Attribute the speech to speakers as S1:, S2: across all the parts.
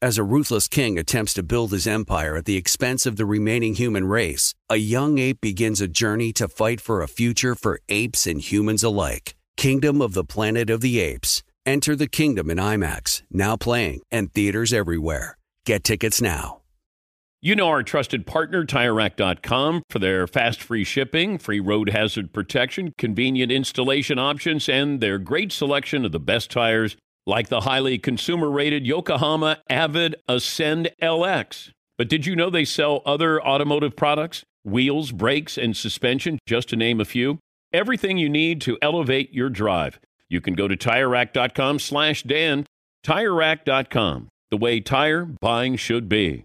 S1: As a ruthless king attempts to build his empire at the expense of the remaining human race, a young ape begins a journey to fight for a future for apes and humans alike. Kingdom of the Planet of the Apes. Enter the kingdom in IMAX, now playing, and theaters everywhere. Get tickets now.
S2: You know our trusted partner, TireRack.com, for their fast free shipping, free road hazard protection, convenient installation options, and their great selection of the best tires like the highly consumer rated Yokohama Avid Ascend LX. But did you know they sell other automotive products? Wheels, brakes, and suspension, just to name a few. Everything you need to elevate your drive. You can go to TireRack.com slash Dan. TireRack.com, the way tire buying should be.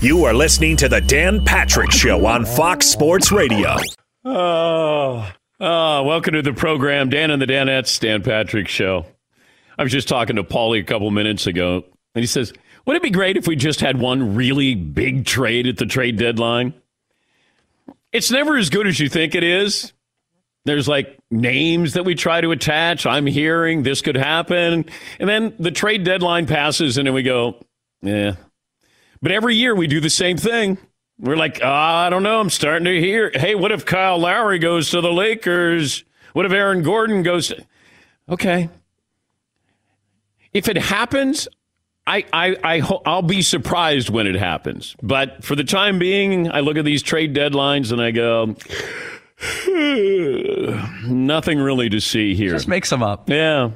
S3: You are listening to the Dan Patrick Show on Fox Sports Radio.
S2: Oh, oh, welcome to the program, Dan and the Danettes, Dan Patrick Show. I was just talking to Paulie a couple minutes ago, and he says, "Would it be great if we just had one really big trade at the trade deadline?" It's never as good as you think it is. There's like names that we try to attach. I'm hearing this could happen, and then the trade deadline passes, and then we go, "Yeah, but every year we do the same thing. We're like, oh, I don't know. I'm starting to hear. Hey, what if Kyle Lowry goes to the Lakers? What if Aaron Gordon goes to. Okay. If it happens, I, I, I ho- I'll be surprised when it happens. But for the time being, I look at these trade deadlines and I go, nothing really to see here.
S4: Just make some up.
S2: Yeah.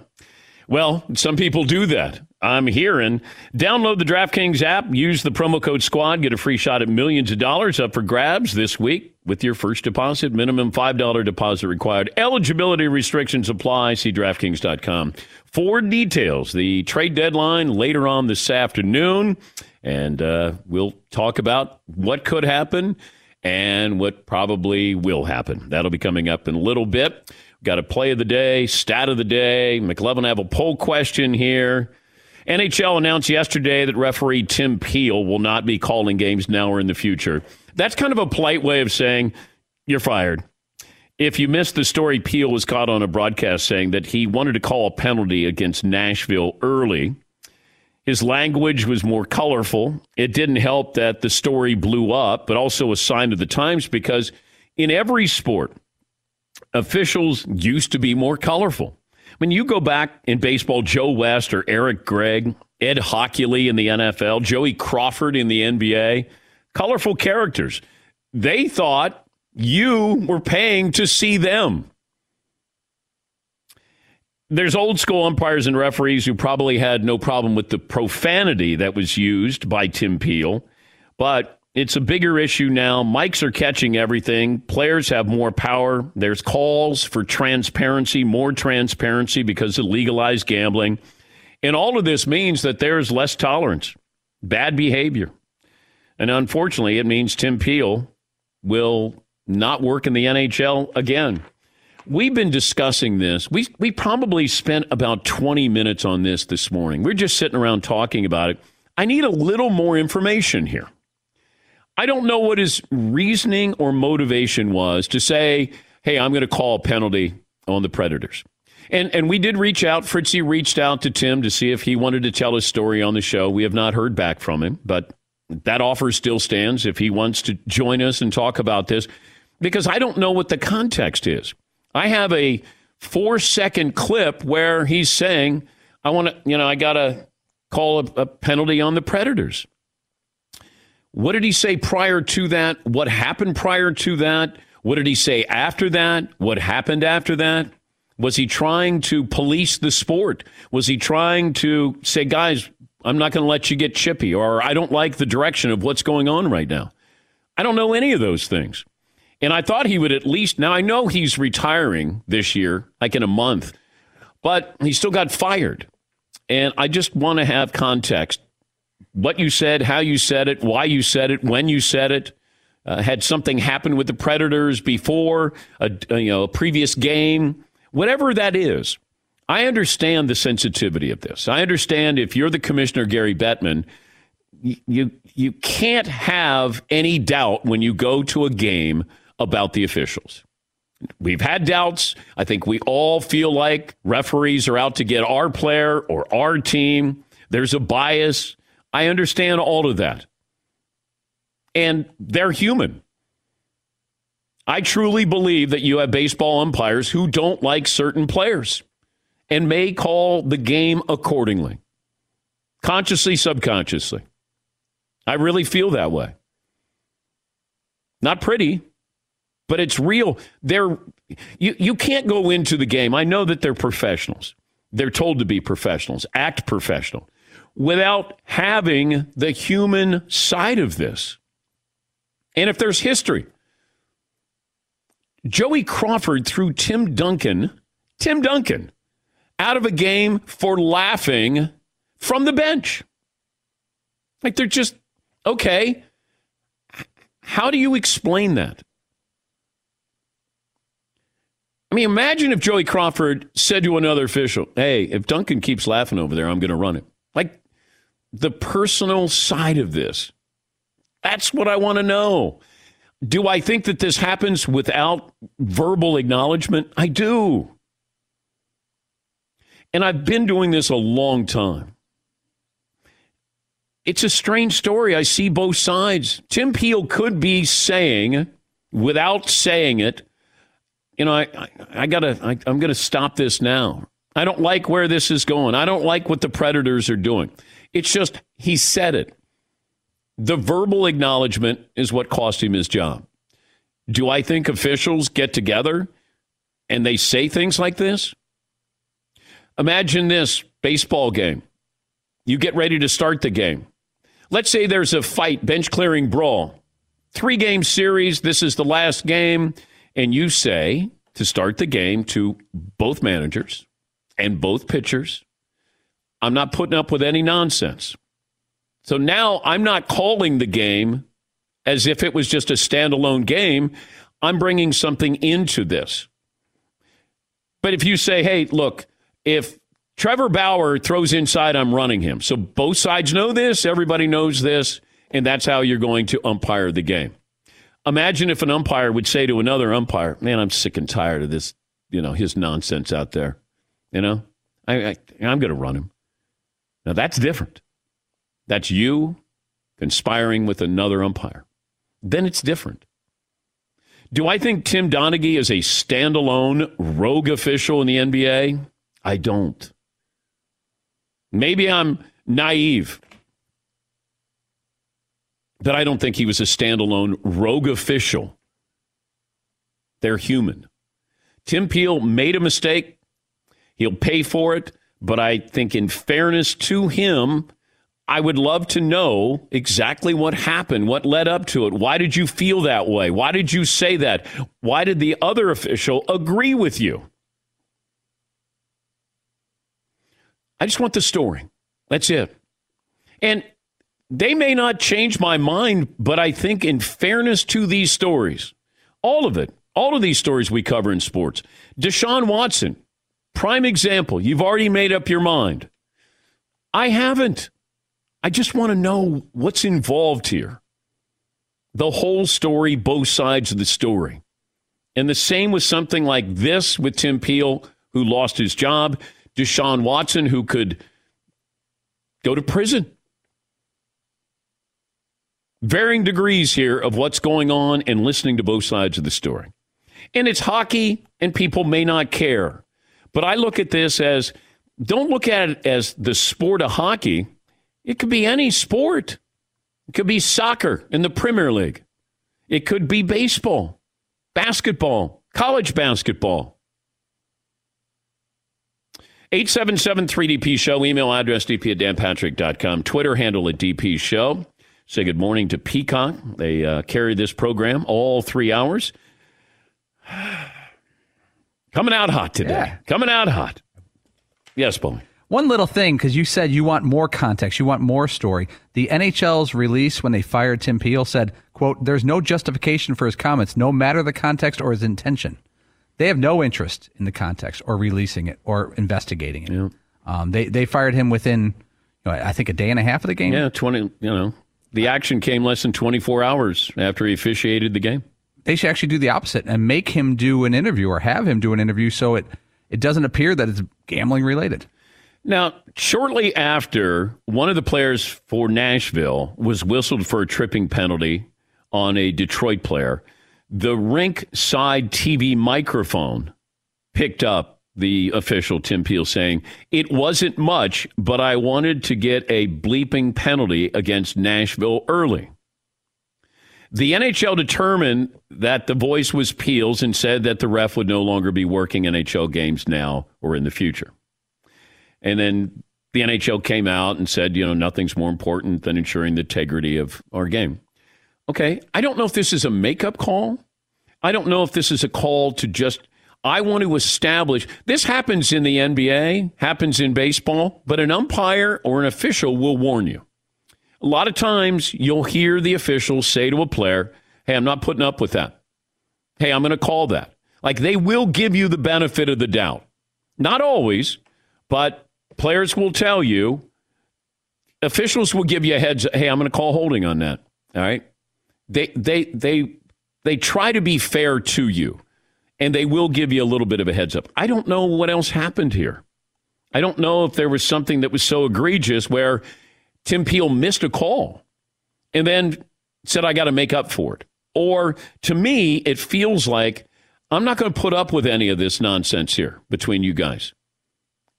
S2: Well, some people do that. I'm hearing. Download the DraftKings app, use the promo code SQUAD, get a free shot at millions of dollars up for grabs this week with your first deposit. Minimum $5 deposit required. Eligibility restrictions apply. See DraftKings.com for details. The trade deadline later on this afternoon, and uh, we'll talk about what could happen and what probably will happen. That'll be coming up in a little bit. Got a play of the day, stat of the day. McLovin, I have a poll question here. NHL announced yesterday that referee Tim Peel will not be calling games now or in the future. That's kind of a polite way of saying you're fired. If you missed the story, Peel was caught on a broadcast saying that he wanted to call a penalty against Nashville early. His language was more colorful. It didn't help that the story blew up, but also a sign of the times because in every sport, officials used to be more colorful. When you go back in baseball, Joe West or Eric Gregg, Ed Hochuli in the NFL, Joey Crawford in the NBA, colorful characters. They thought you were paying to see them. There's old school umpires and referees who probably had no problem with the profanity that was used by Tim Peel, but it's a bigger issue now. Mics are catching everything. Players have more power. There's calls for transparency, more transparency because of legalized gambling. And all of this means that there's less tolerance, bad behavior. And unfortunately, it means Tim Peel will not work in the NHL again. We've been discussing this. We, we probably spent about 20 minutes on this this morning. We're just sitting around talking about it. I need a little more information here. I don't know what his reasoning or motivation was to say, hey, I'm going to call a penalty on the Predators. And, and we did reach out. Fritzy reached out to Tim to see if he wanted to tell his story on the show. We have not heard back from him, but that offer still stands if he wants to join us and talk about this, because I don't know what the context is. I have a four second clip where he's saying, I want to, you know, I got to call a, a penalty on the Predators. What did he say prior to that? What happened prior to that? What did he say after that? What happened after that? Was he trying to police the sport? Was he trying to say, guys, I'm not going to let you get chippy, or I don't like the direction of what's going on right now? I don't know any of those things. And I thought he would at least, now I know he's retiring this year, like in a month, but he still got fired. And I just want to have context what you said, how you said it, why you said it, when you said it. Uh, had something happened with the Predators before a, you know a previous game, whatever that is. I understand the sensitivity of this. I understand if you're the commissioner, Gary Bettman, you you can't have any doubt when you go to a game about the officials. We've had doubts. I think we all feel like referees are out to get our player or our team. There's a bias. I understand all of that. And they're human. I truly believe that you have baseball umpires who don't like certain players and may call the game accordingly, consciously, subconsciously. I really feel that way. Not pretty, but it's real. They're you you can't go into the game. I know that they're professionals. They're told to be professionals, act professional without having the human side of this. And if there's history, Joey Crawford threw Tim Duncan, Tim Duncan, out of a game for laughing from the bench. Like they're just, okay. How do you explain that? I mean, imagine if Joey Crawford said to another official, hey, if Duncan keeps laughing over there, I'm going to run it. Like, the personal side of this. That's what I want to know. Do I think that this happens without verbal acknowledgement? I do. And I've been doing this a long time. It's a strange story. I see both sides. Tim Peel could be saying, without saying it, you know, I, I, I gotta, I, I'm gonna stop this now. I don't like where this is going. I don't like what the predators are doing. It's just he said it. The verbal acknowledgement is what cost him his job. Do I think officials get together and they say things like this? Imagine this baseball game. You get ready to start the game. Let's say there's a fight, bench clearing brawl. Three game series. This is the last game. And you say to start the game to both managers and both pitchers I'm not putting up with any nonsense. So now I'm not calling the game as if it was just a standalone game. I'm bringing something into this. But if you say, hey, look, if Trevor Bauer throws inside, I'm running him. So both sides know this, everybody knows this, and that's how you're going to umpire the game. Imagine if an umpire would say to another umpire, man, I'm sick and tired of this, you know, his nonsense out there. You know, I, I, I'm going to run him. Now that's different. That's you conspiring with another umpire. Then it's different. Do I think Tim Donaghy is a standalone rogue official in the NBA? I don't. Maybe I'm naive, but I don't think he was a standalone rogue official. They're human. Tim Peel made a mistake. He'll pay for it. But I think, in fairness to him, I would love to know exactly what happened, what led up to it. Why did you feel that way? Why did you say that? Why did the other official agree with you? I just want the story. That's it. And they may not change my mind, but I think, in fairness to these stories, all of it, all of these stories we cover in sports, Deshaun Watson, Prime example. You've already made up your mind. I haven't. I just want to know what's involved here. The whole story, both sides of the story. And the same with something like this with Tim Peel, who lost his job, Deshaun Watson, who could go to prison. Varying degrees here of what's going on and listening to both sides of the story. And it's hockey, and people may not care. But I look at this as don't look at it as the sport of hockey. It could be any sport. It could be soccer in the Premier League. It could be baseball. basketball, college basketball. 877 3DP Show, email address dp at danpatrick.com, Twitter handle at DP Show. Say good morning to Peacock. They uh, carry this program all three hours. Coming out hot today.
S4: Yeah.
S2: Coming out hot. Yes, Paul.
S4: One little thing, because you said you want more context, you want more story. The NHL's release when they fired Tim Peel said, quote, there's no justification for his comments, no matter the context or his intention. They have no interest in the context or releasing it or investigating it.
S2: Yeah.
S4: Um, they, they fired him within, you know, I think, a day and a half of the game.
S2: Yeah, 20, you know, the action came less than 24 hours after he officiated the game.
S4: They should actually do the opposite and make him do an interview or have him do an interview so it, it doesn't appear that it's gambling related.
S2: Now, shortly after, one of the players for Nashville was whistled for a tripping penalty on a Detroit player. The rink side TV microphone picked up the official, Tim Peel, saying, It wasn't much, but I wanted to get a bleeping penalty against Nashville early. The NHL determined that the voice was Peel's and said that the ref would no longer be working NHL games now or in the future. And then the NHL came out and said, you know, nothing's more important than ensuring the integrity of our game. Okay. I don't know if this is a makeup call. I don't know if this is a call to just, I want to establish this happens in the NBA, happens in baseball, but an umpire or an official will warn you. A lot of times you'll hear the officials say to a player, Hey, I'm not putting up with that. Hey, I'm going to call that. Like they will give you the benefit of the doubt. Not always, but players will tell you, officials will give you a heads. Hey, I'm going to call holding on that. All right. They they they they try to be fair to you, and they will give you a little bit of a heads up. I don't know what else happened here. I don't know if there was something that was so egregious where Tim Peel missed a call and then said, I got to make up for it. Or to me, it feels like I'm not going to put up with any of this nonsense here between you guys.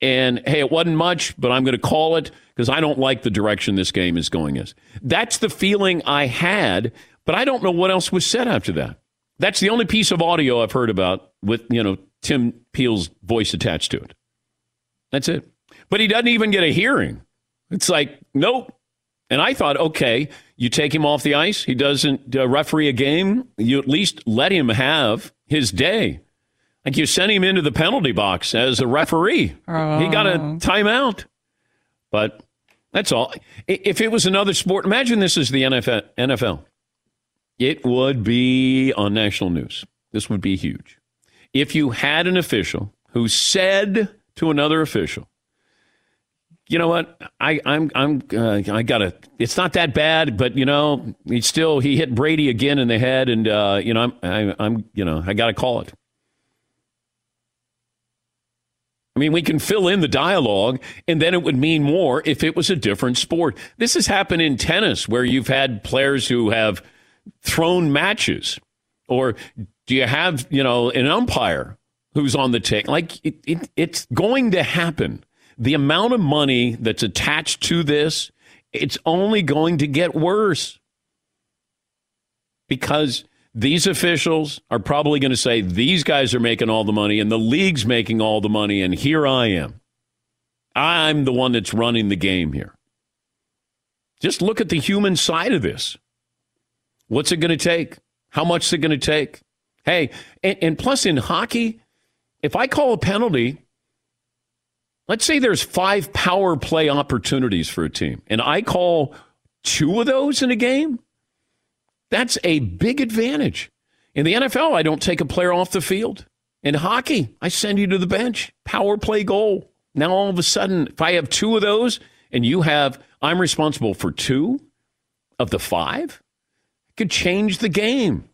S2: And hey, it wasn't much, but I'm going to call it because I don't like the direction this game is going. Is that's the feeling I had, but I don't know what else was said after that. That's the only piece of audio I've heard about with you know Tim Peel's voice attached to it. That's it. But he doesn't even get a hearing. It's like nope. And I thought, okay, you take him off the ice. He doesn't uh, referee a game. You at least let him have his day. Like you sent him into the penalty box as a referee. He got a timeout. But that's all. If it was another sport, imagine this is the. NFL. It would be on national news. This would be huge. If you had an official who said to another official, you know what? I, I'm I'm uh, I gotta. It's not that bad, but you know, he still he hit Brady again in the head, and uh, you know, I'm I, I'm you know, I gotta call it. I mean, we can fill in the dialogue, and then it would mean more if it was a different sport. This has happened in tennis, where you've had players who have thrown matches, or do you have you know an umpire who's on the tick? Like it, it, it's going to happen. The amount of money that's attached to this, it's only going to get worse because these officials are probably going to say these guys are making all the money and the league's making all the money, and here I am. I'm the one that's running the game here. Just look at the human side of this. What's it going to take? How much is it going to take? Hey, and, and plus in hockey, if I call a penalty, let's say there's five power play opportunities for a team, and I call two of those in a game, that's a big advantage. In the NFL, I don't take a player off the field. In hockey, I send you to the bench. Power play goal. Now, all of a sudden, if I have two of those and you have, I'm responsible for two of the five, it could change the game.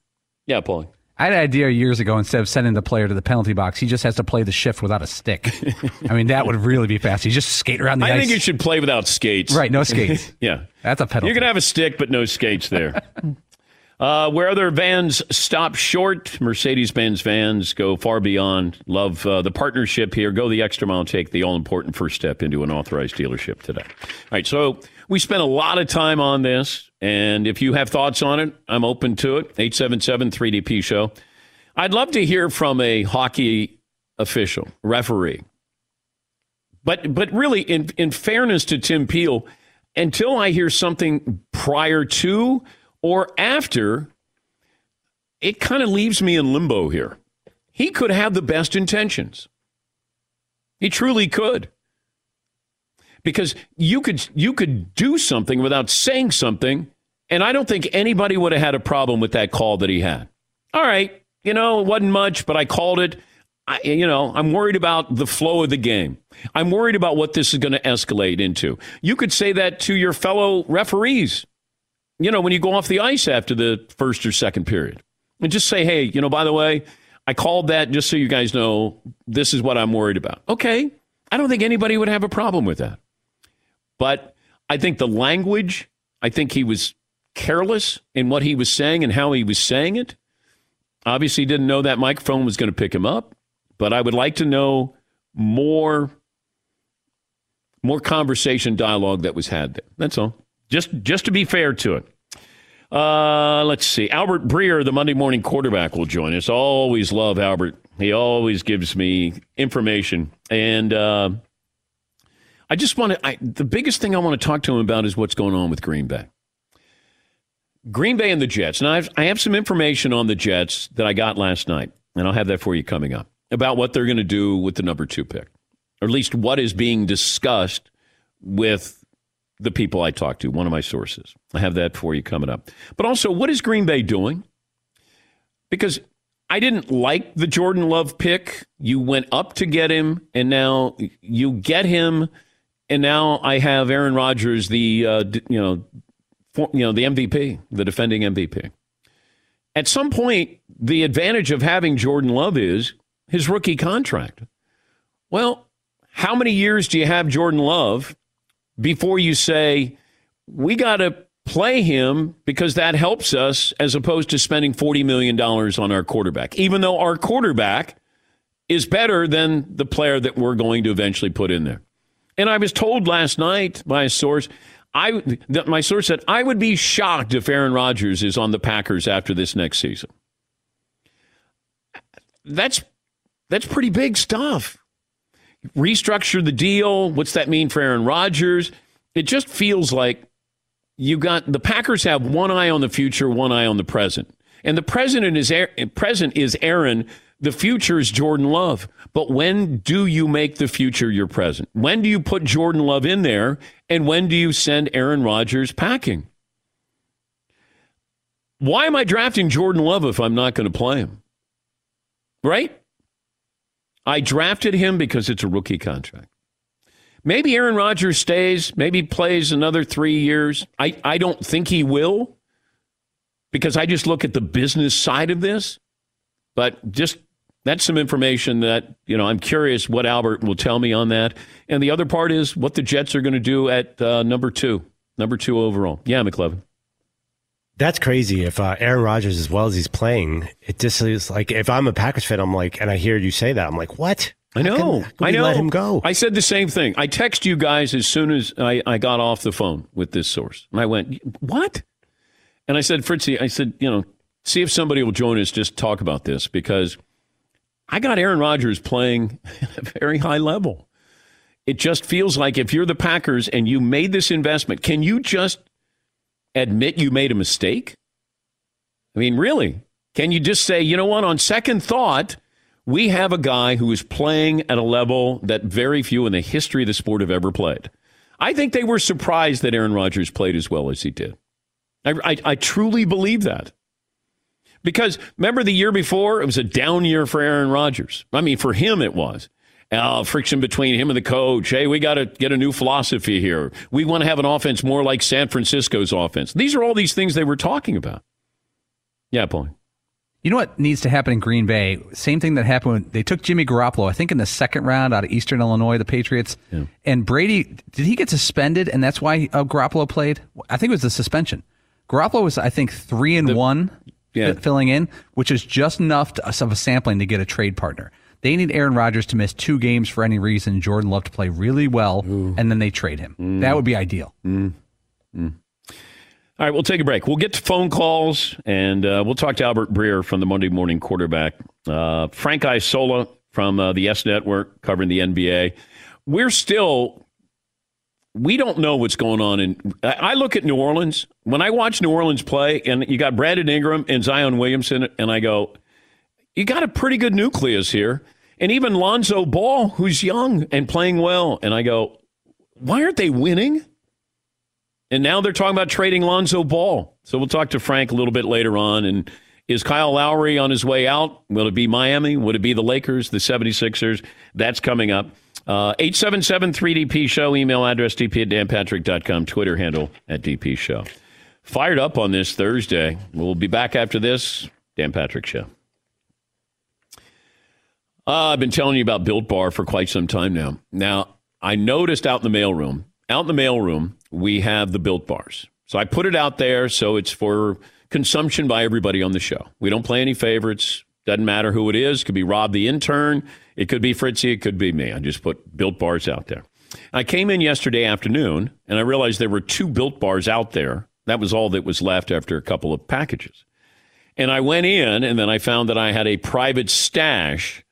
S2: Yeah, Paulie.
S4: I had an idea years ago. Instead of sending the player to the penalty box, he just has to play the shift without a stick. I mean, that would really be fast. He just skate around the
S2: I
S4: ice.
S2: think you should play without skates.
S4: Right, no skates.
S2: yeah.
S4: That's a penalty.
S2: You're going to have a stick, but no skates there. uh, where other vans stop short, Mercedes Benz vans go far beyond. Love uh, the partnership here. Go the extra mile, take the all important first step into an authorized dealership today. All right, so we spent a lot of time on this, and if you have thoughts on it, I'm open to it. 877 3DP Show. I'd love to hear from a hockey official, referee. But but really, in in fairness to Tim Peel, until I hear something prior to or after, it kind of leaves me in limbo here. He could have the best intentions. He truly could. Because you could you could do something without saying something, and I don't think anybody would have had a problem with that call that he had. All right, you know, it wasn't much, but I called it. I, you know, I'm worried about the flow of the game. I'm worried about what this is going to escalate into. You could say that to your fellow referees, you know, when you go off the ice after the first or second period. And just say, hey, you know, by the way, I called that just so you guys know this is what I'm worried about. Okay. I don't think anybody would have a problem with that. But I think the language, I think he was careless in what he was saying and how he was saying it. Obviously, didn't know that microphone was going to pick him up but I would like to know more more conversation dialogue that was had there. That's all. Just just to be fair to it. Uh, let's see. Albert Breer, the Monday morning quarterback, will join us. Always love Albert. He always gives me information. And uh, I just want to, the biggest thing I want to talk to him about is what's going on with Green Bay. Green Bay and the Jets. And I've, I have some information on the Jets that I got last night, and I'll have that for you coming up about what they're going to do with the number two pick, or at least what is being discussed with the people I talked to, one of my sources. I have that for you coming up. But also, what is Green Bay doing? Because I didn't like the Jordan Love pick. You went up to get him, and now you get him, and now I have Aaron Rodgers, the uh, you know, for, you know, the MVP, the defending MVP. At some point, the advantage of having Jordan Love is his rookie contract. Well, how many years do you have Jordan Love before you say, we got to play him because that helps us as opposed to spending $40 million on our quarterback, even though our quarterback is better than the player that we're going to eventually put in there. And I was told last night by a source, I that my source said I would be shocked if Aaron Rodgers is on the Packers after this next season. That's that's pretty big stuff. Restructure the deal. What's that mean for Aaron Rodgers? It just feels like you got the Packers have one eye on the future, one eye on the present. And the president is present is Aaron. The future is Jordan Love. But when do you make the future your present? When do you put Jordan Love in there? And when do you send Aaron Rodgers packing? Why am I drafting Jordan Love if I'm not going to play him? Right? I drafted him because it's a rookie contract. Maybe Aaron Rodgers stays, maybe plays another three years. I, I don't think he will because I just look at the business side of this. But just that's some information that, you know, I'm curious what Albert will tell me on that. And the other part is what the Jets are going to do at uh, number two, number two overall. Yeah, McLovin.
S5: That's crazy. If uh, Aaron Rodgers, as well as he's playing, it just is like if I'm a Packers fan, I'm like, and I hear you say that, I'm like, what?
S2: I know.
S5: How can,
S2: I know.
S5: Let him go.
S2: I said the same thing. I text you guys as soon as I, I got off the phone with this source, and I went, "What?" And I said, "Fritzy, I said, you know, see if somebody will join us just talk about this because I got Aaron Rodgers playing at a very high level. It just feels like if you're the Packers and you made this investment, can you just admit you made a mistake? I mean, really? Can you just say, you know what, on second thought, we have a guy who is playing at a level that very few in the history of the sport have ever played? I think they were surprised that Aaron Rodgers played as well as he did. I, I, I truly believe that. Because remember the year before, it was a down year for Aaron Rodgers. I mean, for him, it was uh, friction between him and the coach. Hey, we got to get a new philosophy here. We want to have an offense more like San Francisco's offense. These are all these things they were talking about. Yeah, Paul.
S4: You know what needs to happen in Green Bay? Same thing that happened when they took Jimmy Garoppolo, I think in the second round out of Eastern Illinois, the Patriots. Yeah. And Brady, did he get suspended and that's why uh, Garoppolo played? I think it was the suspension. Garoppolo was, I think, three and the, one yeah. filling in, which is just enough to, of a sampling to get a trade partner. They need Aaron Rodgers to miss two games for any reason. Jordan Love to play really well, Ooh. and then they trade him. Mm. That would be ideal.
S2: Mm. Mm. All right, we'll take a break. We'll get to phone calls and uh, we'll talk to Albert Breer from the Monday Morning Quarterback. Uh, Frank Isola from uh, the YES Network covering the NBA. We're still, we don't know what's going on. In I look at New Orleans when I watch New Orleans play, and you got Brandon Ingram and Zion Williamson, and I go, you got a pretty good nucleus here, and even Lonzo Ball, who's young and playing well, and I go, why aren't they winning? And now they're talking about trading Lonzo Ball. So we'll talk to Frank a little bit later on. And is Kyle Lowry on his way out? Will it be Miami? Would it be the Lakers, the 76ers? That's coming up. Uh, 877 3DP Show, email address dp at danpatrick.com, Twitter handle at DP Show. Fired up on this Thursday. We'll be back after this. Dan Patrick Show. Uh, I've been telling you about Built Bar for quite some time now. Now, I noticed out in the mailroom, out in the mailroom, we have the built bars. So I put it out there so it's for consumption by everybody on the show. We don't play any favorites. Doesn't matter who it is. Could be Rob the intern. It could be Fritzy. It could be me. I just put built bars out there. I came in yesterday afternoon and I realized there were two built bars out there. That was all that was left after a couple of packages. And I went in and then I found that I had a private stash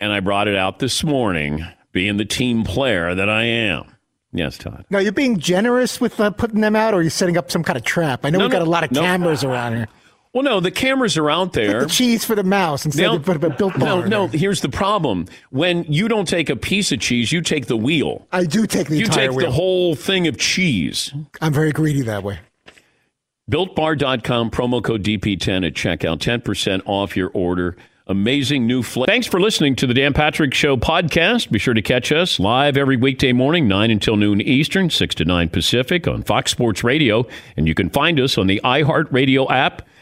S2: and I brought it out this morning, being the team player that I am. Yes, Todd.
S6: Now, you're being generous with uh, putting them out, or are you setting up some kind of trap? I know
S2: No,
S6: we've got a lot of
S2: no.
S6: cameras around here.
S2: Well, no, the cameras are out there.
S6: The cheese for the mouse instead
S2: No,
S6: of put a built bar.
S2: no, no. Here's the problem: when you don't take a piece of cheese, you take the wheel.
S6: I do take the
S2: You
S6: entire
S2: take
S6: wheel.
S2: the whole thing of cheese.
S6: I'm very greedy that way.
S2: BuiltBar.com promo code DP10 at checkout, 10% off your order. Amazing new flavor. Thanks for listening to the Dan Patrick Show podcast. Be sure to catch us live every weekday morning, 9 until noon Eastern, 6 to 9 Pacific on Fox Sports Radio. And you can find us on the iHeartRadio app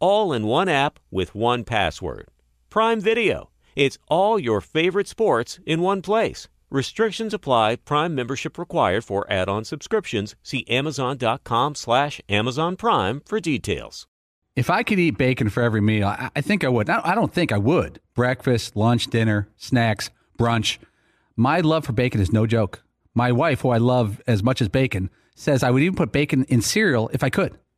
S7: All in one app with one password. Prime Video. It's all your favorite sports in one place. Restrictions apply. Prime membership required for add-on subscriptions. See Amazon.com slash Amazon Prime for details.
S4: If I could eat bacon for every meal, I, I think I would. I don't think I would. Breakfast, lunch, dinner, snacks, brunch. My love for bacon is no joke. My wife, who I love as much as bacon, says I would even put bacon in cereal if I could.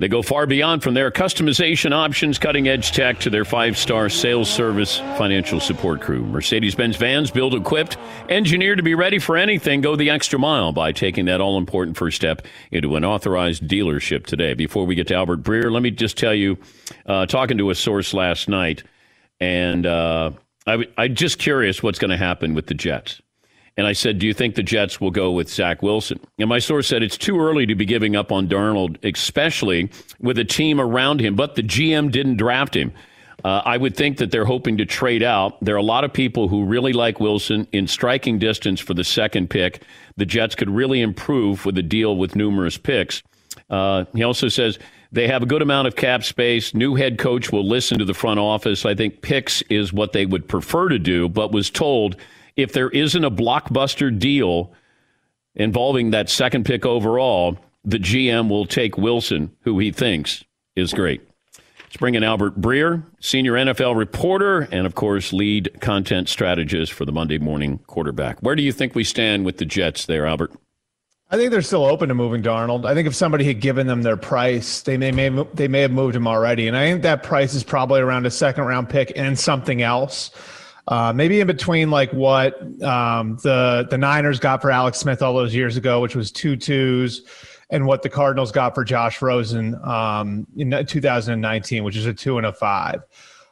S2: They go far beyond from their customization options, cutting edge tech to their five star sales service financial support crew. Mercedes Benz vans built, equipped, engineered to be ready for anything. Go the extra mile by taking that all important first step into an authorized dealership today. Before we get to Albert Breer, let me just tell you, uh, talking to a source last night, and uh, I, I'm just curious what's going to happen with the Jets. And I said, Do you think the Jets will go with Zach Wilson? And my source said it's too early to be giving up on Darnold, especially with a team around him. But the GM didn't draft him. Uh, I would think that they're hoping to trade out. There are a lot of people who really like Wilson in striking distance for the second pick. The Jets could really improve with a deal with numerous picks. Uh, he also says they have a good amount of cap space. New head coach will listen to the front office. I think picks is what they would prefer to do, but was told if there isn't a blockbuster deal involving that second pick overall, the GM will take Wilson, who he thinks is great. Let's bring in Albert Breer, senior NFL reporter, and of course, lead content strategist for the Monday morning quarterback. Where do you think we stand with the Jets there, Albert?
S8: I think they're still open to moving Darnold. I think if somebody had given them their price, they may, may they may have moved him already. And I think that price is probably around a second round pick and something else. Uh, maybe in between like what um, the the Niners got for Alex Smith all those years ago, which was two twos, and what the Cardinals got for Josh Rosen um, in 2019, which is a two and a five.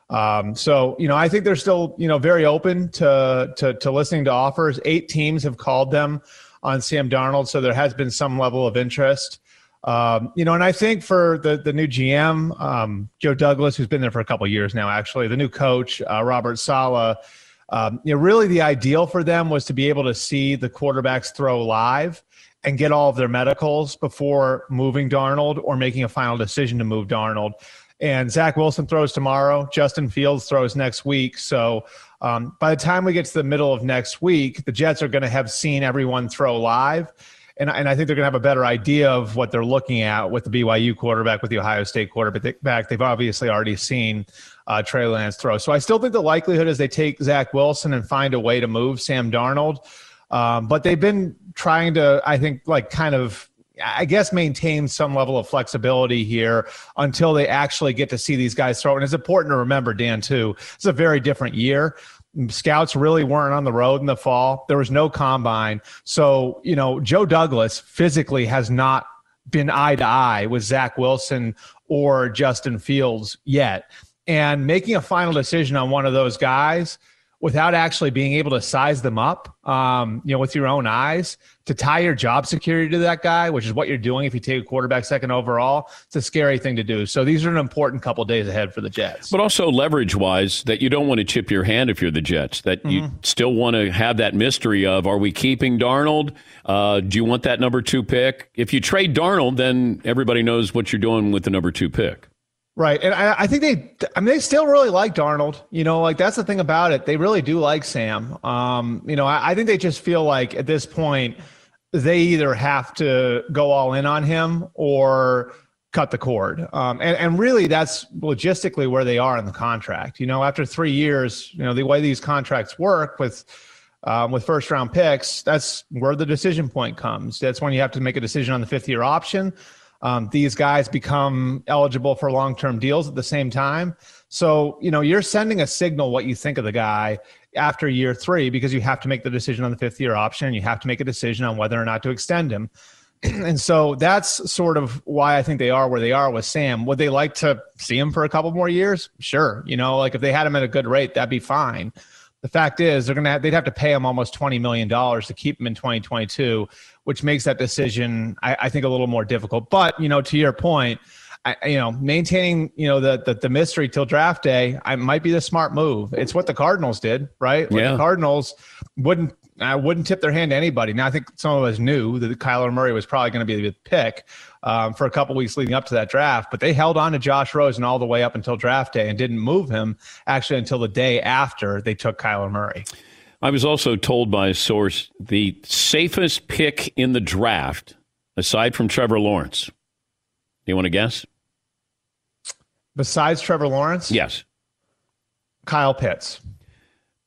S8: Um, so you know, I think they're still you know very open to, to to listening to offers. Eight teams have called them on Sam Darnold, so there has been some level of interest. Um, you know, and I think for the the new GM, um, Joe Douglas, who's been there for a couple years now, actually, the new coach, uh, Robert Saleh, um, you know, really the ideal for them was to be able to see the quarterbacks throw live and get all of their medicals before moving Darnold or making a final decision to move Darnold. And Zach Wilson throws tomorrow. Justin Fields throws next week. So um, by the time we get to the middle of next week, the Jets are going to have seen everyone throw live and, and I think they're going to have a better idea of what they're looking at with the BYU quarterback, with the Ohio State quarterback. They've obviously already seen uh, Trey Lance throw. So I still think the likelihood is they take Zach Wilson and find a way to move Sam Darnold. Um, but they've been trying to, I think, like kind of I guess maintain some level of flexibility here until they actually get to see these guys throw. And it's important to remember, Dan, too, it's a very different year scouts really weren't on the road in the fall. There was no combine. So, you know, Joe Douglas physically has not been eye to eye with Zach Wilson or Justin Fields yet. And making a final decision on one of those guys without actually being able to size them up, um, you know, with your own eyes to tie your job security to that guy, which is what you're doing if you take a quarterback second overall. It's a scary thing to do. So these are an important couple days ahead for the Jets.
S2: But also leverage wise, that you don't want to chip your hand if you're the Jets. That mm-hmm. you still want to have that mystery of are we keeping Darnold? Uh, do you want that number two pick? If you trade Darnold, then everybody knows what you're doing with the number two pick.
S8: Right. And I, I, think they, I mean, they still really like Darnold. You know, like that's the thing about it. They really do like Sam. Um, you know, I, I think they just feel like at this point, they either have to go all in on him or cut the cord. Um, and, and really, that's logistically where they are in the contract. You know, after three years, you know, the way these contracts work with, um, with first round picks, that's where the decision point comes. That's when you have to make a decision on the fifth year option um, these guys become eligible for long term deals at the same time. So, you know, you're sending a signal what you think of the guy after year three because you have to make the decision on the fifth year option. You have to make a decision on whether or not to extend him. and so that's sort of why I think they are where they are with Sam. Would they like to see him for a couple more years? Sure. You know, like if they had him at a good rate, that'd be fine. The fact is, they're gonna have, they'd have to pay him almost twenty million dollars to keep him in 2022, which makes that decision, I, I, think, a little more difficult. But you know, to your point, I, you know, maintaining you know the, the, the mystery till draft day, I might be the smart move. It's what the Cardinals did, right? Like
S2: yeah.
S8: The Cardinals wouldn't I wouldn't tip their hand to anybody. Now I think some of us knew that Kyler Murray was probably going to be the pick um, for a couple weeks leading up to that draft, but they held on to Josh Rosen all the way up until draft day and didn't move him actually until the day after they took Kyler Murray.
S2: I was also told by a source the safest pick in the draft, aside from Trevor Lawrence. You want to guess?
S8: Besides Trevor Lawrence?
S2: Yes.
S8: Kyle Pitts.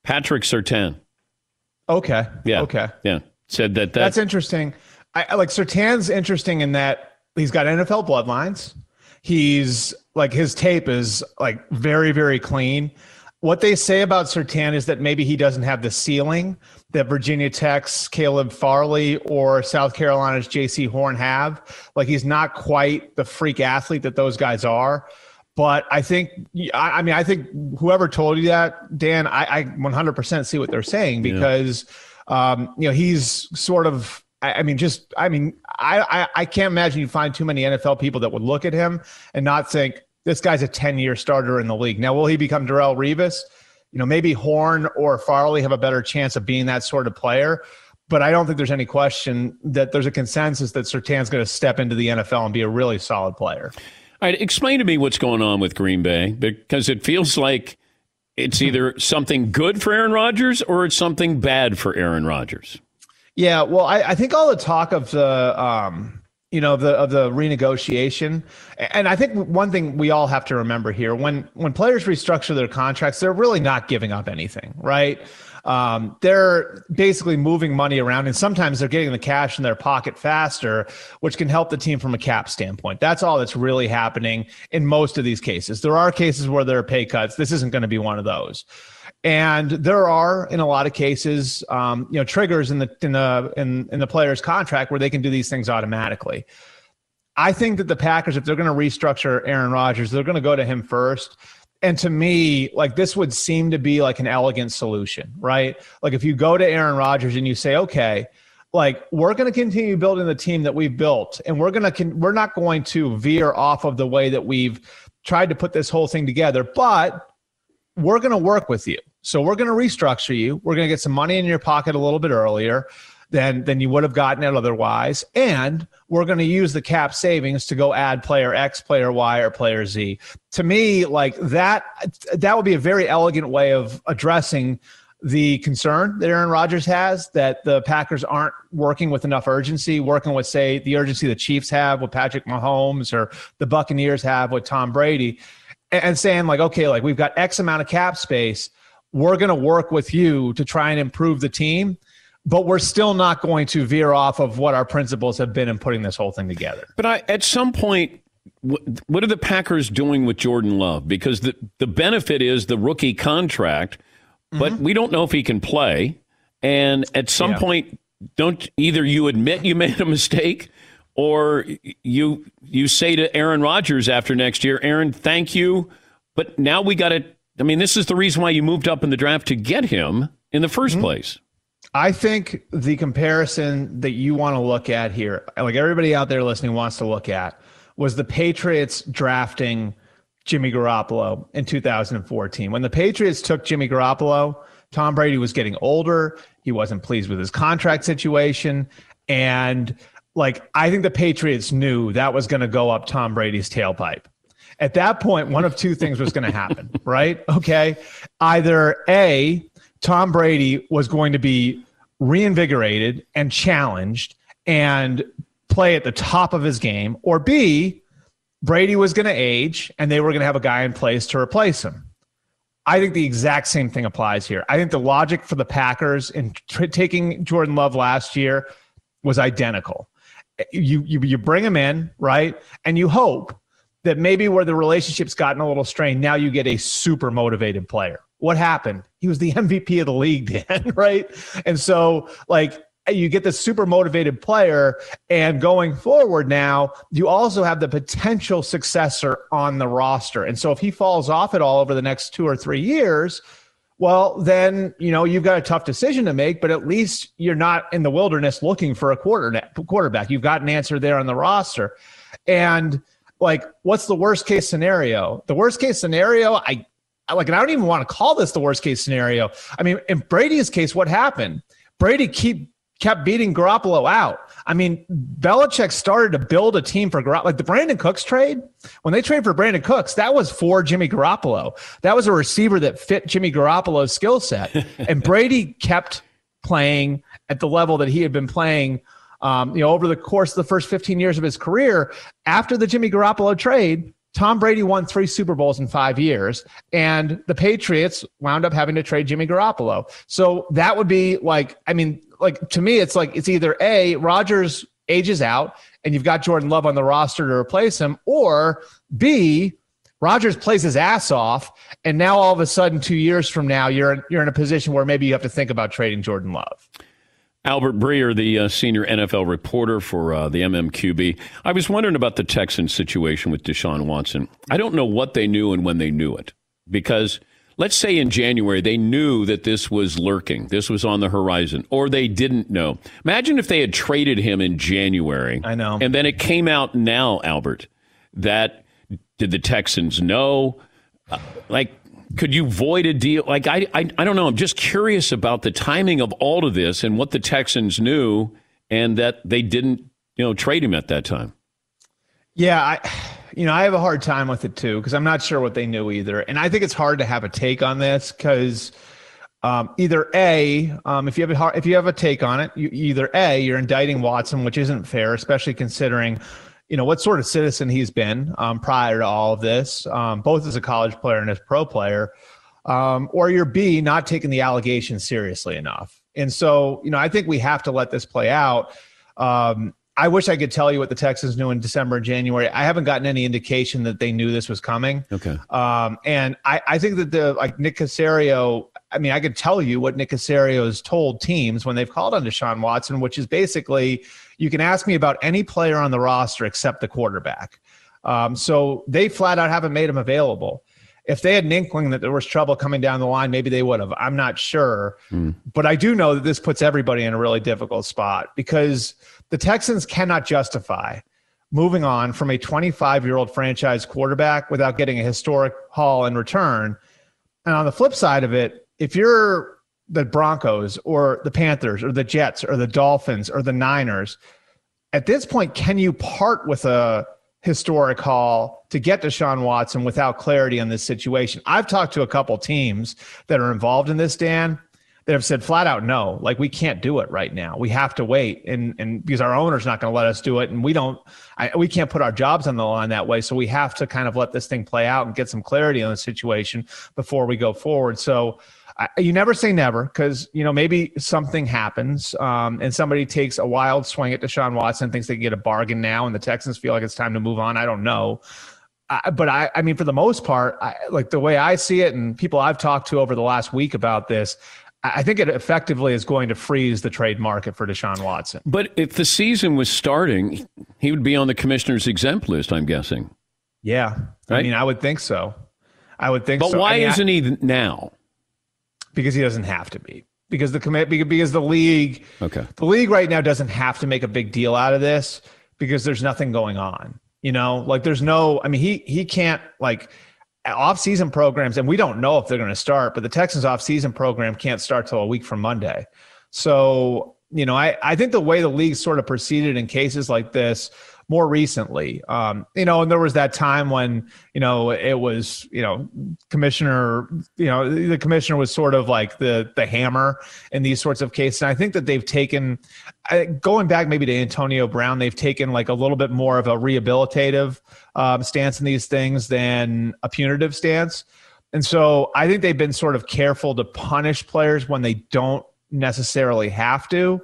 S2: Patrick Surtain.
S8: Okay.
S2: Yeah.
S8: Okay.
S2: Yeah. Said that, that
S8: that's interesting. I like Surtain's interesting in that he's got NFL bloodlines. He's like his tape is like very, very clean. What they say about Surtain is that maybe he doesn't have the ceiling that Virginia Tech's Caleb Farley or South Carolina's Jaycee Horn have. Like he's not quite the freak athlete that those guys are. But I think, I, mean, I think whoever told you that, Dan, I, I 100% see what they're saying because, yeah. um, you know, he's sort of I, mean, just I mean, I, I I can't imagine you find too many NFL people that would look at him and not think this guy's a ten year starter in the league. Now, will he become Darrelle Revis? You know, maybe Horn or Farley have a better chance of being that sort of player. But I don't think there's any question that there's a consensus that Surtain's going to step into the NFL and be a really solid player.
S2: All right, explain to me what's going on with Green Bay because it feels like it's either something good for Aaron Rodgers or it's something bad for Aaron Rodgers.
S8: Yeah, well, I, I think all the talk of the um, you know the of the renegotiation, and I think one thing we all have to remember here when when players restructure their contracts, they're really not giving up anything, right? Um, they're basically moving money around, and sometimes they're getting the cash in their pocket faster, which can help the team from a cap standpoint. That's all that's really happening in most of these cases. There are cases where there are pay cuts. This isn't going to be one of those. And there are, in a lot of cases, um, you know, triggers in the in the in, in the player's contract where they can do these things automatically. I think that the Packers, if they're going to restructure Aaron Rodgers, they're going to go to him first. And to me, like this would seem to be like an elegant solution, right? Like if you go to Aaron Rodgers and you say, okay, like we're going to continue building the team that we've built, and we're going to we're not going to veer off of the way that we've tried to put this whole thing together, but we're going to work with you. So we're going to restructure you. We're going to get some money in your pocket a little bit earlier than than you would have gotten it otherwise, and we're going to use the cap savings to go add player X, player Y, or player Z. To me, like that, that would be a very elegant way of addressing the concern that Aaron Rodgers has that the Packers aren't working with enough urgency, working with, say, the urgency the Chiefs have with Patrick Mahomes or the Buccaneers have with Tom Brady, and saying, like, okay, like we've got X amount of cap space. We're going to work with you to try and improve the team, but we're still not going to veer off of what our principles have been in putting this whole thing together.
S2: But I, at some point, what are the Packers doing with Jordan Love? Because the, the benefit is the rookie contract, but mm-hmm. we don't know if he can play. And at some yeah. point, don't either you admit you made a mistake or you you say to Aaron Rodgers after next year, Aaron, thank you, but now we got to I mean, this is the reason why you moved up in the draft to get him in the 1st mm-hmm. place.
S8: I think the comparison that you want to look at here, like everybody out there listening wants to look at, was the Patriots drafting Jimmy Garoppolo in 2014. When the Patriots took Jimmy Garoppolo, Tom Brady was getting older. He wasn't pleased with his contract situation. And like, I think the Patriots knew that was going to go up Tom Brady's tailpipe. At that point, one of two things was going to happen, right? Okay. Either A, Tom Brady was going to be reinvigorated and challenged and play at the top of his game, or B, Brady was going to age and they were going to have a guy in place to replace him. I think the exact same thing applies here. I think the logic for the Packers in t- taking Jordan Love last year was identical. You, you you bring him in, right? And you hope that maybe where the relationship's gotten a little strained, now you get a super motivated player. What happened? He was the MVP of the league, Dan, right? And so, like, you get this super motivated player, and going forward now, you also have the potential successor on the roster. And so, if he falls off at all over the next two or three years, well, then you know you've got a tough decision to make, but at least you're not in the wilderness looking for a quarter quarterback. You've got an answer there on the roster, and like, what's the worst case scenario? The worst case scenario, I like, and I don't even want to call this the worst case scenario. I mean, in Brady's case, what happened? Brady keep kept beating Garoppolo out. I mean, Belichick started to build a team for Garoppolo. Like the Brandin Cooks trade, when they traded for Brandin Cooks, that was for Jimmy Garoppolo. That was a receiver that fit Jimmy Garoppolo's skill set. and Brady kept playing at the level that he had been playing um, you know, over the course of the first 15 years of his career, after the Jimmy Garoppolo trade, Tom Brady won three Super Bowls in five years, and the Patriots wound up having to trade Jimmy Garoppolo. So that would be like, I mean, like to me, it's like it's either A, Rodgers ages out and you've got Jordan Love on the roster to replace him, or B, Rodgers plays his ass off, and now all of a sudden, two years from now, you're you're in a position where maybe you have to think about trading Jordan Love.
S2: Albert Breer, the uh, senior NFL reporter for uh, the MMQB. I was wondering about the Texans situation with Deshaun Watson. I don't know what they knew and when they knew it. Because let's say in January they knew that this was lurking, this was on the horizon, or they didn't know. Imagine if they had traded him in January.
S8: I know.
S2: And then it came out now, Albert, that did the Texans know? Uh, like, could you void a deal? Like, I, I, I don't know. I'm just curious about the timing of all of this and what the Texans knew and that they didn't, you know, trade him at that time.
S8: Yeah, I, you know, I have a hard time with it too because I'm not sure what they knew either, and I think it's hard to have a take on this because um, either a, um, if you have a if you have a take on it, you, either a, you're indicting Watson, which isn't fair, especially considering you know what sort of citizen he's been um, prior to all of this, um, both as a college player and as pro player, um, or you're B not taking the allegations seriously enough. And so, you know, I think we have to let this play out. Um, I wish I could tell you what the Texans knew in December and January. I haven't gotten any indication that they knew this was coming.
S2: Okay.
S8: Um, and I, I think that the like Nick Caserio, I mean, I could tell you what Nick has told teams when they've called on Deshaun Watson, which is basically you can ask me about any player on the roster except the quarterback. Um, so they flat out haven't made him available. If they had an inkling that there was trouble coming down the line, maybe they would have. I'm not sure. Mm. But I do know that this puts everybody in a really difficult spot because the Texans cannot justify moving on from a 25 year old franchise quarterback without getting a historic haul in return. And on the flip side of it, if you're the Broncos or the Panthers or the Jets or the Dolphins or the Niners. At this point, can you part with a historic haul to get Deshaun Watson without clarity on this situation? I've talked to a couple teams that are involved in this, Dan, that have said flat out no, like we can't do it right now. We have to wait, and and because our owner's not going to let us do it, and we don't, I, we can't put our jobs on the line that way. So we have to kind of let this thing play out and get some clarity on the situation before we go forward. So I, you never say never because you know maybe something happens um, and somebody takes a wild swing at Deshaun Watson, thinks they can get a bargain now, and the Texans feel like it's time to move on. I don't know. I, but I, I mean, for the most part, I, like the way I see it, and people I've talked to over the last week about this, I think it effectively is going to freeze the trade market for Deshaun Watson.
S2: But if the season was starting, he would be on the commissioner's exempt list, I'm guessing.
S8: Yeah. Right? I mean, I would think so. I would think
S2: but
S8: so.
S2: why
S8: I mean,
S2: isn't he now?
S8: Because he doesn't have to be. Because the commit because the league
S2: okay.
S8: the league right now doesn't have to make a big deal out of this because there's nothing going on you know? Like there's no i mean he he can't like off-season programs and we don't know if they're going to start but the texans off-season program can't start till a week from monday. So you know i i think the way the league sort of proceeded in cases like this more recently. Um, you know, and there was that time when you know it was you know commissioner, you know the commissioner was sort of like the the hammer in these sorts of cases. And I think that they've taken going back maybe to Antonio Brown, they've taken like a little bit more of a rehabilitative um, stance in these things than a punitive stance. And so I think they've been sort of careful to punish players when they don't necessarily have to.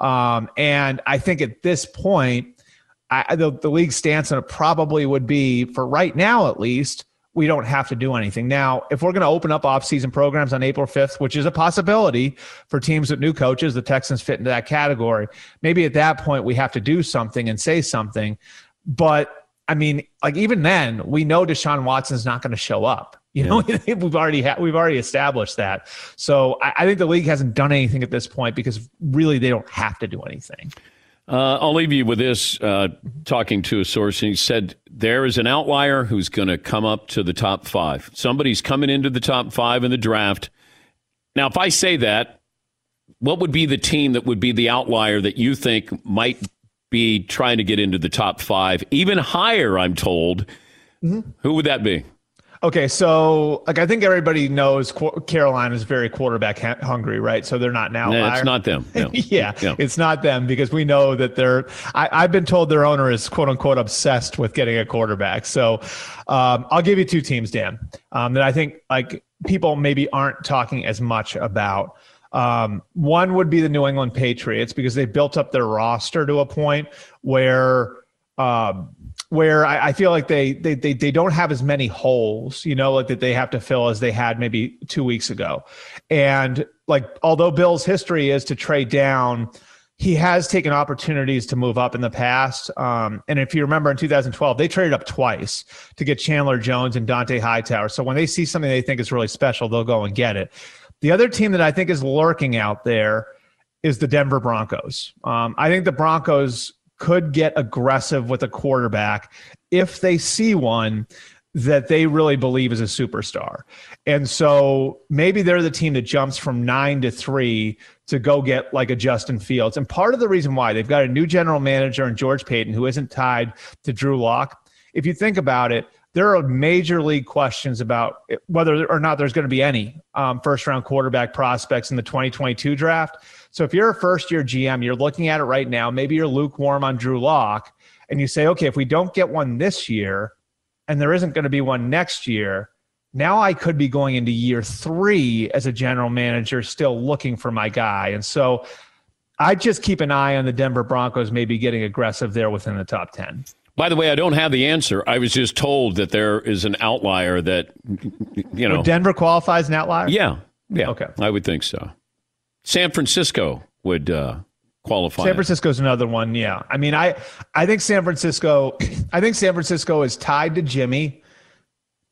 S8: Um, and I think at this point, I, the, the league stance on it probably would be, for right now at least, we don't have to do anything. Now, if we're going to open up off-season programs on April 5th, which is a possibility for teams with new coaches, the Texans fit into that category. Maybe at that point we have to do something and say something. But I mean, like even then, we know Deshaun Watson's not going to show up. You know, yeah. we've already ha- we've already established that. So I, I, think the league hasn't done anything at this point because really they don't have to do anything.
S2: Uh, I'll leave you with this. Uh, talking to a source, and he said there is an outlier who's going to come up to the top five. Somebody's coming into the top five in the draft. Now, if I say that, what would be the team that would be the outlier that you think might be trying to get into the top five, even higher? I'm told. Mm-hmm. Who would that be?
S8: Okay, so like I think everybody knows Carolina is very quarterback hungry, right? So they're not now.
S2: No, it's not them.
S8: No. yeah, no. it's not them because we know that they're. I, have been told their owner is quote unquote obsessed with getting a quarterback. So um, I'll give you two teams, Dan, um, that I think like people maybe aren't talking as much about. Um, one would be the New England Patriots because they built up their roster to a point where. Um, where I, I, feel like they, they they they don't have as many holes, you know, like that they have to fill as they had maybe two weeks ago. And like although Bill's history is to trade down, he has taken opportunities to move up in the past. Um, and if you remember in 2012, they traded up twice to get Chandler Jones and Dont'a Hightower. So when they see something they think is really special, they'll go and get it. The other team that I think is lurking out there is the Denver Broncos. Um, I think the Broncos could get aggressive with a quarterback if they see one that they really believe is a superstar. And so maybe they're the team that jumps from nine to three to go get like a Justin Fields. And part of the reason why they've got a new general manager in George Paton who isn't tied to Drew Lock. If you think about it, there are major league questions about whether or not there's going to be any um, first round quarterback prospects in the 2022 draft. So if you're a first year GM, you're looking at it right now, maybe you're lukewarm on Drew Lock, and you say, okay, if we don't get one this year and there isn't going to be one next year, now I could be going into year three as a general manager, still looking for my guy. And so I just keep an eye on the Denver Broncos maybe getting aggressive there within the top 10.
S2: By the way, I don't have the answer. I was just told that there is an outlier that, you know.
S8: Would Denver qualifies an outlier?
S2: Yeah. Yeah. Okay. I would think so. San Francisco would uh, qualify.
S8: San Francisco's another one. Yeah, I mean, I I think San Francisco, I think San Francisco is tied to Jimmy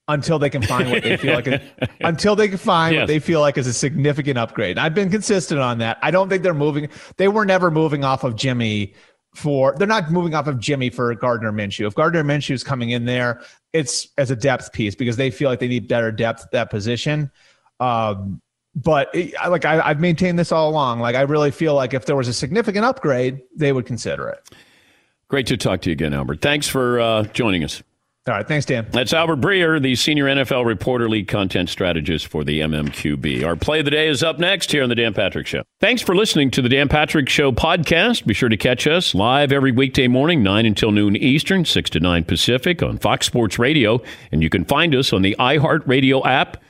S8: until they can find what they feel like. A, until they can find yes. what they feel like is a significant upgrade. I've been consistent on that. I don't think they're moving. They were never moving off of Jimmy for. They're not moving off of Jimmy for Gardner Minshew. If Gardner Minshew is coming in there, it's as a depth piece because they feel like they need better depth at that position. Um, but it, like I, I've maintained this all along. Like I really feel like if there was a significant upgrade, they would consider it.
S2: Great to talk to you again, Albert. Thanks for uh, joining us.
S8: All right, thanks, Dan.
S2: That's Albert Breer, the senior NFL reporter, lead content strategist for the MMQB. Our play of the day is up next here on the Dan Patrick Show. Thanks for listening to the Dan Patrick Show podcast. Be sure to catch us live every weekday morning, 9 until noon Eastern, 6 to 9 Pacific on Fox Sports Radio. And you can find us on the iHeartRadio app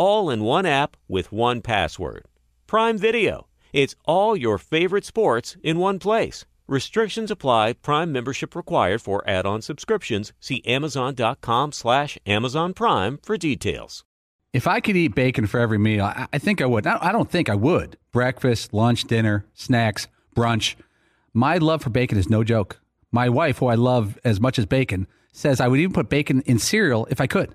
S7: All in one app with one password. Prime Video. It's all your favorite sports in one place. Restrictions apply. Prime membership required for add-on subscriptions. See Amazon.com slash Amazon Prime for details.
S4: If I could eat bacon for every meal, I, I think I would. I I don't think I would. Breakfast, lunch, dinner, snacks, brunch. My love for bacon is no joke. My wife, who I love as much as bacon, says I would even put bacon in cereal if I could.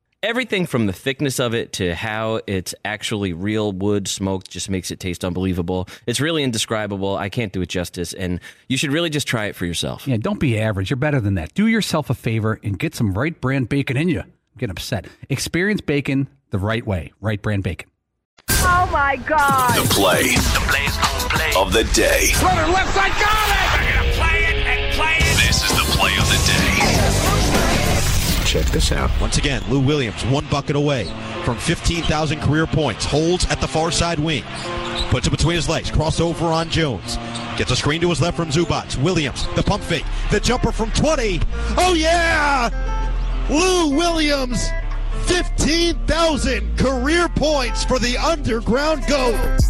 S9: Everything from the thickness of it to how it's actually real wood smoked just makes it taste unbelievable. It's really indescribable. I can't do it justice, and you should really just try it for yourself.
S4: Yeah, don't be average. You're better than that. Do yourself a favor and get some Wright brand bacon in you. I'm getting upset. Experience bacon the right way. Wright brand bacon.
S10: Oh my God.
S3: The play. The play's play. Of the day.
S10: Runner left side, got it! They're gonna play it and play it.
S3: This is the play of the day.
S11: Check this out. Once again, Lou Williams, one bucket away from 15,000 career points. Holds at the far side wing. Puts it between his legs. Crossover on Jones. Gets a screen to his left from Zubac. Williams, the pump fake. The jumper from 20. Oh, yeah! Lou Williams, 15,000 career points for the underground GOAT.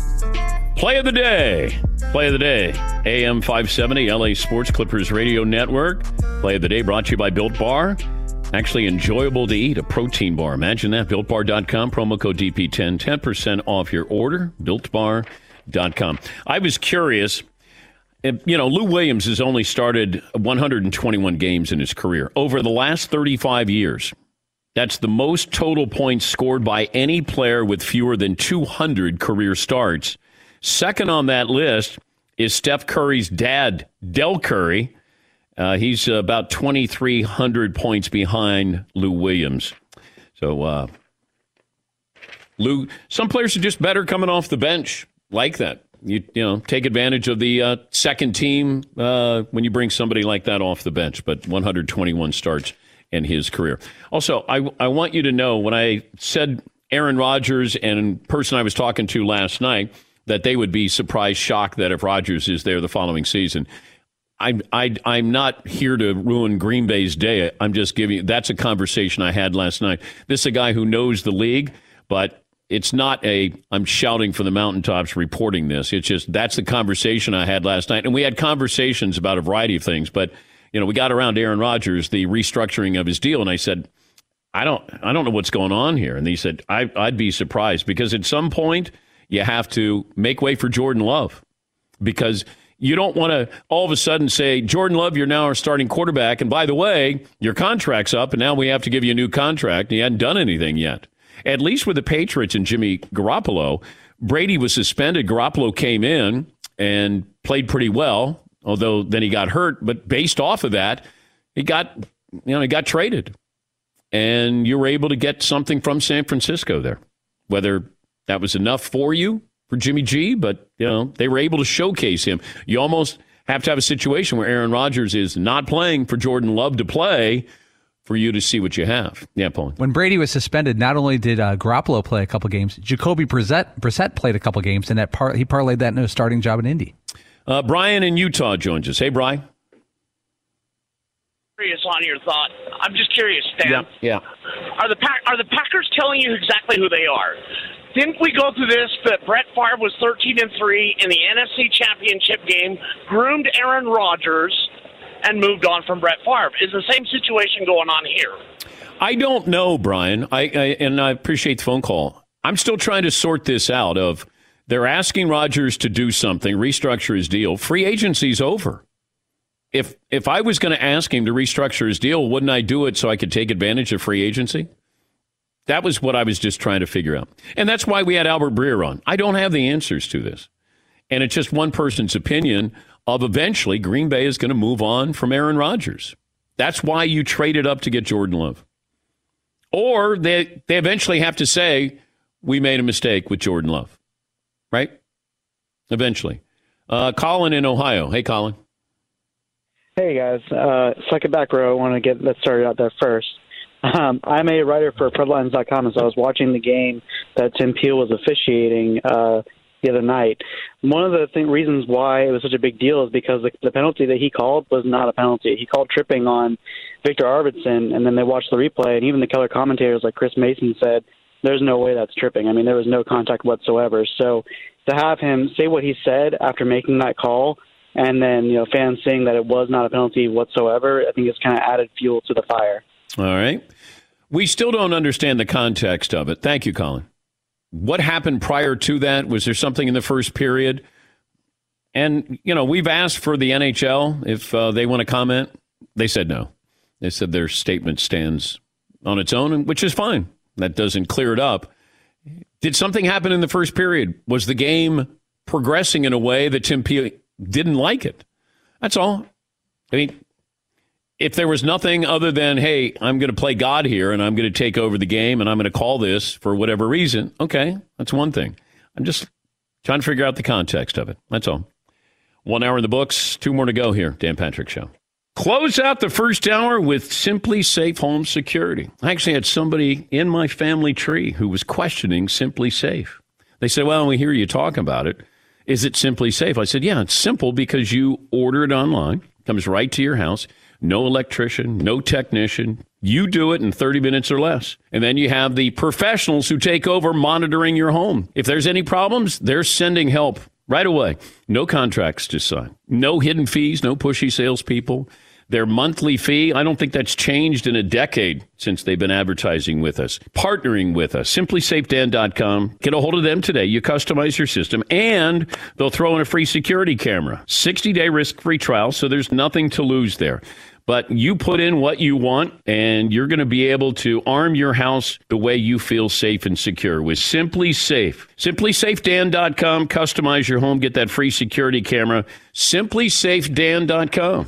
S2: Play of the day. Play of the day. AM 570, LA Sports Clippers Radio Network. Play of the day brought to you by Built Bar. Actually enjoyable to eat, a protein bar. Imagine that. BuiltBar.com, promo code DP10, 10% off your order. BuiltBar.com. I was curious. You know, Lou Williams has only started 121 games in his career. Over the last 35 years, that's the most total points scored by any player with fewer than 200 career starts. Second on that list is Steph Curry's dad, Del Curry. Uh, he's about 2,300 points behind Lou Williams. So, uh, Lou, some players are just better coming off the bench like that. You, you know, take advantage of the uh, second team uh, when you bring somebody like that off the bench. But 121 starts in his career. Also, I, I want you to know when I said Aaron Rodgers and person I was talking to last night, that they would be surprised, shocked that if Rodgers is there the following season. I'm I, I'm not here to ruin Green Bay's day. I'm just giving. That's a conversation I had last night. This is a guy who knows the league, but it's not a. I'm shouting from the mountaintops reporting this. It's just that's the conversation I had last night, and we had conversations about a variety of things. But you know, we got around Aaron Rodgers, the restructuring of his deal, and I said, I don't, I don't know what's going on here. And he said, I, I'd be surprised because at some point you have to make way for Jordan Love because you don't want to all of a sudden say, Jordan Love, you're now our starting quarterback. And by the way, your contract's up, and now we have to give you a new contract. You hadn't done anything yet. At least with the Patriots and Jimmy Garoppolo, Brady was suspended. Garoppolo came in and played pretty well, although then he got hurt. But based off of that, he got, you know, he got traded. And you were able to get something from San Francisco there. Whether that was enough for you for Jimmy G, but you know they were able to showcase him. You almost have to have a situation where Aaron Rodgers is not playing for Jordan Love to play for you to see what you have. Yeah, Paul.
S4: When Brady was suspended, not only did uh, Garoppolo play a couple games, Jacoby Brissett, Brissett played a couple games, and that par- he parlayed that into a starting job in Indy.
S2: Uh, Brian in Utah joins us. Hey, Brian.
S12: Curious on your thought. I'm just curious, Stan.
S2: Yeah. Yeah.
S12: Are the Pack- are the Packers telling you exactly who they are? Didn't we go through this that Brett Favre was 13 and 3 in the NFC Championship game, groomed Aaron Rodgers, and moved on from Brett Favre? Is the same situation going on here?
S2: I don't know, Brian. I, I and I appreciate the phone call. I'm still trying to sort this out. Of they're asking Rodgers to do something, restructure his deal. Free agency's over. If if I was going to ask him to restructure his deal, wouldn't I do it so I could take advantage of free agency? That was what I was just trying to figure out. And that's why we had Albert Breer on. I don't have the answers to this. And it's just one person's opinion of eventually Green Bay is going to move on from Aaron Rodgers. That's why you traded up to get Jordan Love. Or they, they eventually have to say, we made a mistake with Jordan Love. Right? Eventually. Uh, Colin in Ohio. Hey, Colin.
S13: Hey guys, uh, second back row. I want to get that started out there first. Um, I'm a writer for Predlines.com, and so I was watching the game that Tim Peel was officiating uh, the other night. One of the th- reasons why it was such a big deal is because the, the penalty that he called was not a penalty. He called tripping on Viktor Arvidsson, and then they watched the replay, and even the color commentators, like Chris Mason, said there's no way that's tripping. I mean, there was no contact whatsoever. So to have him say what he said after making that call and then you know fans saying that it was not a penalty whatsoever, I think it's kind of added fuel to the fire.
S2: All right. We still don't understand the context of it. Thank you, Colin. What happened prior to that? Was there something in the first period? And, you know, we've asked for the NHL if uh, they want to comment. They said no. They said their statement stands on its own, which is fine. That doesn't clear it up. Did something happen in the first period? Was the game progressing in a way that Tim Peel didn't like it? That's all. I mean, if there was nothing other than, hey, I'm going to play God here and I'm going to take over the game and I'm going to call this for whatever reason, okay, that's one thing. I'm just trying to figure out the context of it. That's all. One hour in the books, two more to go here. Dan Patrick Show. Close out the first hour with SimpliSafe Home Security. I actually had somebody in my family tree who was questioning SimpliSafe. They said, Well, we hear you talk about it. Is it SimpliSafe? I said, Yeah, it's simple because you order it online, comes right to your house. No electrician, no technician. You do it in 30 minutes or less. And then you have the professionals who take over monitoring your home. If there's any problems, they're sending help right away. No contracts to sign, no hidden fees, no pushy salespeople. Their monthly fee, I don't think that's changed in a decade since they've been advertising with us, partnering with us. SimpliSafeDan.com. Get a hold of them today. You customize your system, and they'll throw in a free security camera. 60 day risk free trial, so there's nothing to lose there. But you put in what you want, and you're going to be able to arm your house the way you feel safe and secure with Simply Safe. SimpliSafeDan.com. Customize your home. Get that free security camera. SimpliSafeDan.com.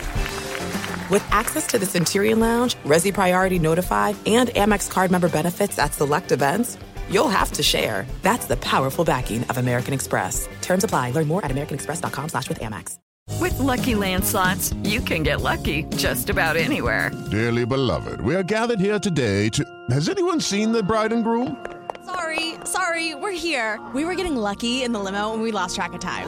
S14: With access to the Centurion Lounge, Resy Priority Notify, and Amex card member benefits at select events, you'll have to share. That's the powerful backing of American Express. Terms apply. Learn more at americanexpress.com slash with Amex.
S15: With Lucky Land slots, you can get lucky just about anywhere.
S16: Dearly beloved, we are gathered here today to... Has anyone seen the bride and groom?
S17: Sorry, sorry, we're here. We were getting lucky in the limo and we lost track of time.